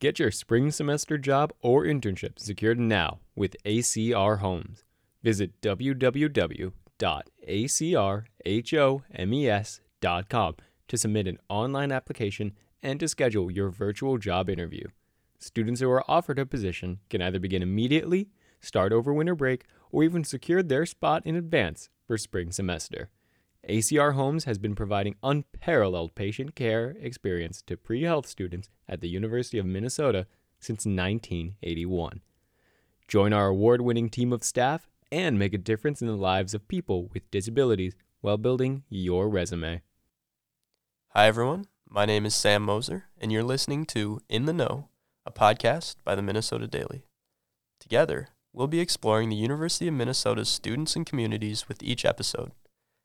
Get your spring semester job or internship secured now with ACR Homes. Visit www.acrhomes.com to submit an online application and to schedule your virtual job interview. Students who are offered a position can either begin immediately, start over winter break, or even secure their spot in advance for spring semester. ACR Homes has been providing unparalleled patient care experience to pre health students at the University of Minnesota since 1981. Join our award winning team of staff and make a difference in the lives of people with disabilities while building your resume. Hi, everyone. My name is Sam Moser, and you're listening to In the Know, a podcast by the Minnesota Daily. Together, we'll be exploring the University of Minnesota's students and communities with each episode.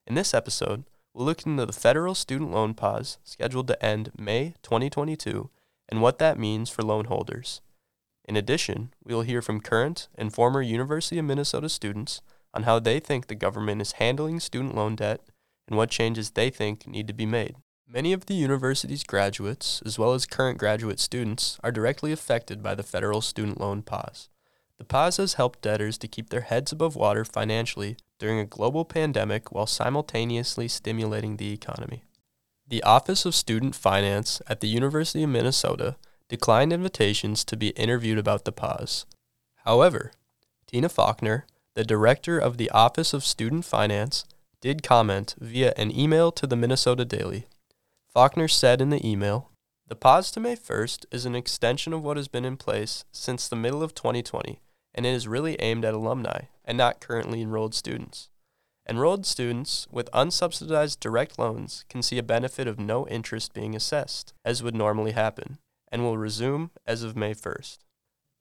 In this episode, we'll look into the federal student loan pause scheduled to end May 2022 and what that means for loan holders. In addition, we will hear from current and former University of Minnesota students on how they think the government is handling student loan debt and what changes they think need to be made. Many of the university's graduates, as well as current graduate students, are directly affected by the federal student loan pause. The pause has helped debtors to keep their heads above water financially during a global pandemic while simultaneously stimulating the economy. The Office of Student Finance at the University of Minnesota declined invitations to be interviewed about the pause. However, Tina Faulkner, the director of the Office of Student Finance, did comment via an email to the Minnesota Daily. Faulkner said in the email, The pause to May 1st is an extension of what has been in place since the middle of 2020 and it is really aimed at alumni and not currently enrolled students. Enrolled students with unsubsidized direct loans can see a benefit of no interest being assessed, as would normally happen, and will resume as of May 1st.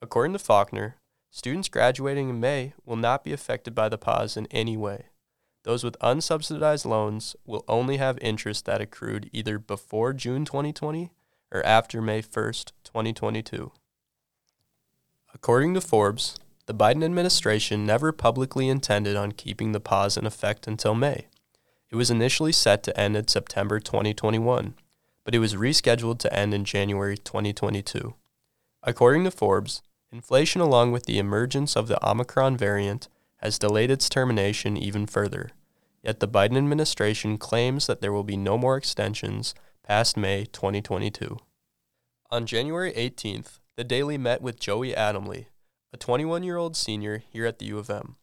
According to Faulkner, students graduating in May will not be affected by the pause in any way. Those with unsubsidized loans will only have interest that accrued either before June 2020 or after May 1st, 2022. According to Forbes, the Biden administration never publicly intended on keeping the pause in effect until May. It was initially set to end in September 2021, but it was rescheduled to end in January 2022. According to Forbes, inflation along with the emergence of the Omicron variant has delayed its termination even further. Yet the Biden administration claims that there will be no more extensions past May 2022. On January 18th, the Daily met with Joey Adamle, a 21 year old senior here at the U of M.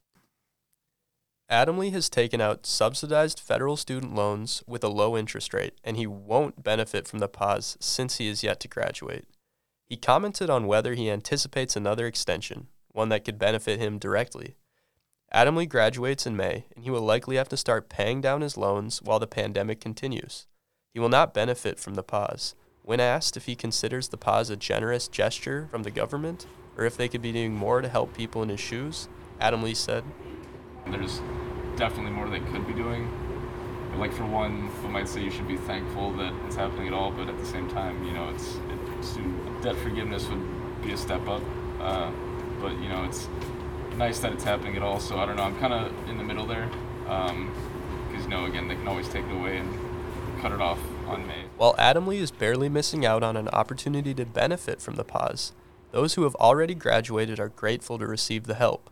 Adamle has taken out subsidized federal student loans with a low interest rate, and he won't benefit from the pause since he is yet to graduate. He commented on whether he anticipates another extension, one that could benefit him directly. Adamle graduates in May, and he will likely have to start paying down his loans while the pandemic continues. He will not benefit from the pause. When asked if he considers the pause a generous gesture from the government, or if they could be doing more to help people in his shoes, Adamle said. There's definitely more they could be doing. Like for one, I might say you should be thankful that it's happening at all, but at the same time, you know, it's it, student debt forgiveness would be a step up. Uh, but you know, it's nice that it's happening at all. So I don't know. I'm kind of in the middle there, because um, you know, again, they can always take it away and cut it off on May. While Adamle is barely missing out on an opportunity to benefit from the pause, those who have already graduated are grateful to receive the help.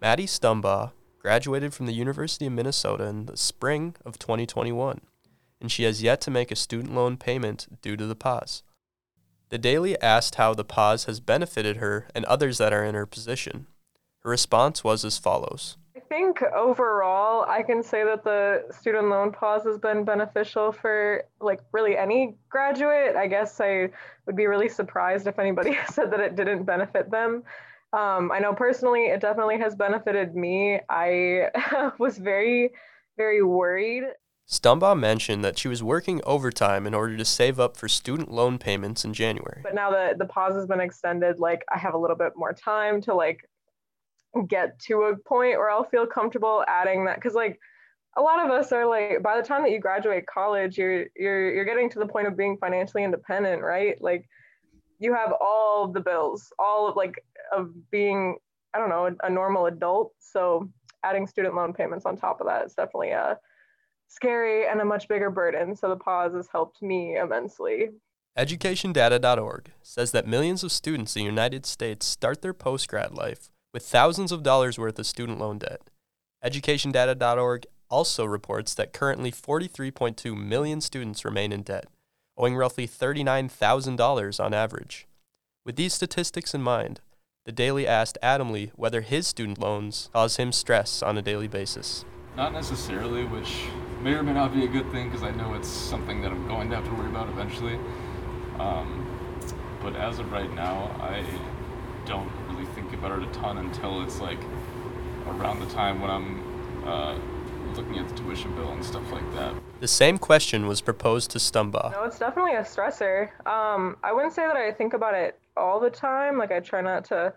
Maddie Stumbaugh graduated from the University of Minnesota in the spring of 2021, and she has yet to make a student loan payment due to the pause. The Daily asked how the pause has benefited her and others that are in her position. Her response was as follows think overall, I can say that the student loan pause has been beneficial for like really any graduate. I guess I would be really surprised if anybody said that it didn't benefit them. Um, I know personally, it definitely has benefited me. I was very, very worried. Stumbaugh mentioned that she was working overtime in order to save up for student loan payments in January. But now that the pause has been extended, like I have a little bit more time to like get to a point where I'll feel comfortable adding that. Because like a lot of us are like by the time that you graduate college you're you're you're getting to the point of being financially independent right? Like you have all the bills all of like of being I don't know a, a normal adult. So adding student loan payments on top of that is definitely a scary and a much bigger burden. So the pause has helped me immensely. EducationData.org says that millions of students in the United States start their postgrad life with thousands of dollars worth of student loan debt. EducationData.org also reports that currently 43.2 million students remain in debt, owing roughly $39,000 on average. With these statistics in mind, the Daily asked Adamle whether his student loans cause him stress on a daily basis. Not necessarily, which may or may not be a good thing because I know it's something that I'm going to have to worry about eventually. Um, but as of right now, I don't really think about it a ton until it's like around the time when I'm uh, looking at the tuition bill and stuff like that. The same question was proposed to Stumbaugh. No, it's definitely a stressor. Um, I wouldn't say that I think about it all the time. Like I try not to,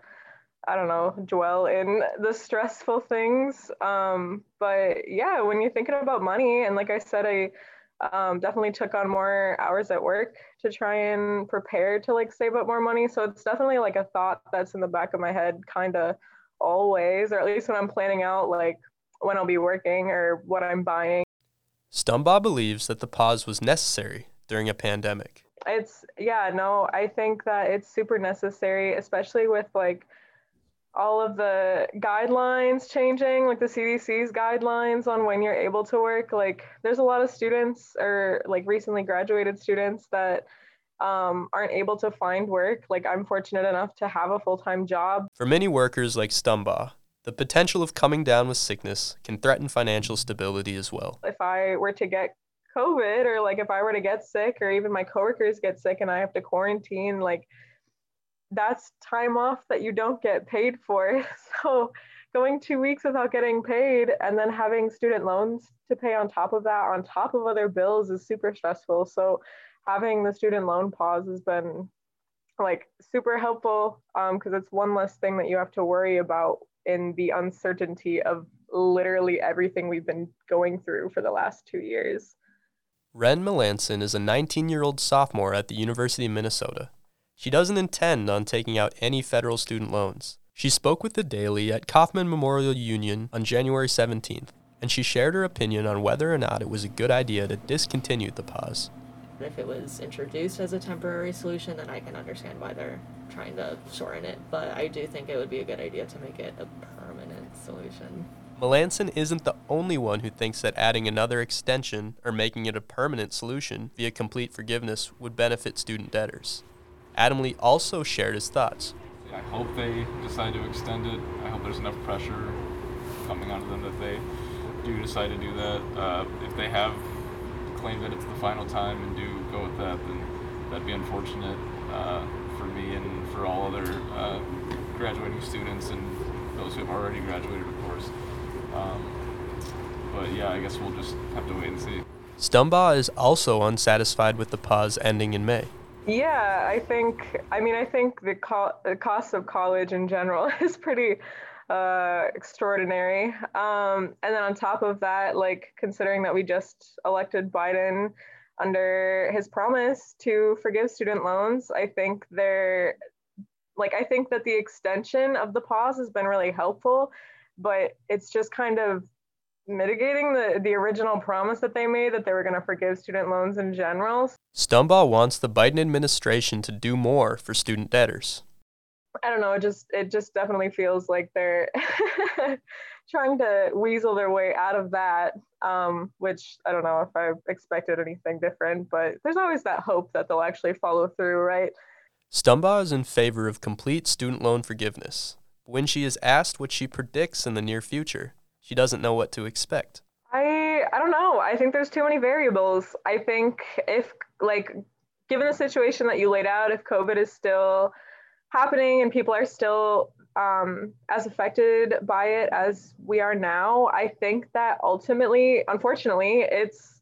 I don't know, dwell in the stressful things. Um, but yeah, when you're thinking about money, and like I said, I um, definitely took on more hours at work to try and prepare to like save up more money. So it's definitely like a thought that's in the back of my head, kind of always, or at least when I'm planning out like when I'll be working or what I'm buying. Stumbaugh believes that the pause was necessary during a pandemic. It's, yeah, no, I think that it's super necessary, especially with like all of the guidelines changing, like the CDC's guidelines on when you're able to work. Like, there's a lot of students or like recently graduated students that um, aren't able to find work. Like, I'm fortunate enough to have a full time job. For many workers like Stumbaugh, the potential of coming down with sickness can threaten financial stability as well. If I were to get COVID or like if I were to get sick or even my coworkers get sick and I have to quarantine, like that's time off that you don't get paid for. So going two weeks without getting paid and then having student loans to pay on top of that, on top of other bills, is super stressful. So having the student loan pause has been like super helpful because um, it's one less thing that you have to worry about in the uncertainty of literally everything we've been going through for the last two years. Ren Melanson is a 19 year old sophomore at the University of Minnesota. She doesn't intend on taking out any federal student loans. She spoke with the Daily at Coffman Memorial Union on January 17th, and she shared her opinion on whether or not it was a good idea to discontinue the pause. If it was introduced as a temporary solution, then I can understand why they're trying to shorten it, but I do think it would be a good idea to make it a permanent solution. Melanson isn't the only one who thinks that adding another extension or making it a permanent solution via complete forgiveness would benefit student debtors. Adamle also shared his thoughts. I hope they decide to extend it. I hope there's enough pressure coming onto them that they do decide to do that. Uh, if they have claimed that it's the final time and do go with that, then that'd be unfortunate uh, for me and for all other uh, graduating students and those who have already graduated, of course. Um, but yeah, I guess we'll just have to wait and see. Stumbaugh is also unsatisfied with the pause ending in May. Yeah, I think. I mean, I think the, co- the cost of college in general is pretty uh, extraordinary. Um, and then on top of that, like considering that we just elected Biden under his promise to forgive student loans, I think there, like, I think that the extension of the pause has been really helpful, but it's just kind of mitigating the, the original promise that they made that they were going to forgive student loans in general. Stumbaugh wants the Biden administration to do more for student debtors. I don't know, it just it just definitely feels like they're trying to weasel their way out of that. Um, which I don't know if I expected anything different, but there's always that hope that they'll actually follow through, right? Stumbaugh is in favor of complete student loan forgiveness. When she is asked what she predicts in the near future, she doesn't know what to expect. I don't know. I think there's too many variables. I think if like given the situation that you laid out, if COVID is still happening and people are still um, as affected by it as we are now, I think that ultimately, unfortunately, it's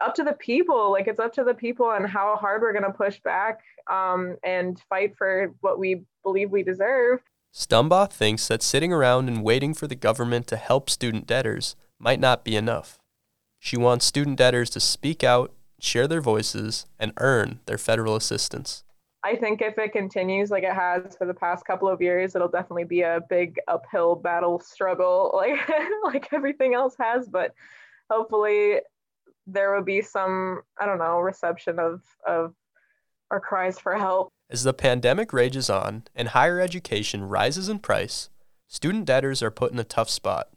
up to the people. Like it's up to the people and how hard we're going to push back um, and fight for what we believe we deserve. Stumbaugh thinks that sitting around and waiting for the government to help student debtors might not be enough. She wants student debtors to speak out, share their voices, and earn their federal assistance. I think if it continues like it has for the past couple of years, it'll definitely be a big uphill battle struggle, like like everything else has. But hopefully, there will be some I don't know reception of of our cries for help. As the pandemic rages on and higher education rises in price, student debtors are put in a tough spot.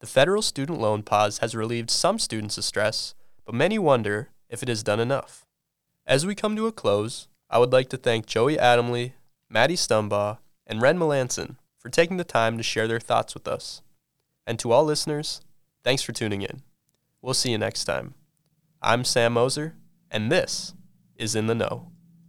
The federal student loan pause has relieved some students of stress, but many wonder if it has done enough. As we come to a close, I would like to thank Joey Adamle, Maddie Stumbaugh, and Ren Melanson for taking the time to share their thoughts with us. And to all listeners, thanks for tuning in. We'll see you next time. I'm Sam Moser, and this is In the Know.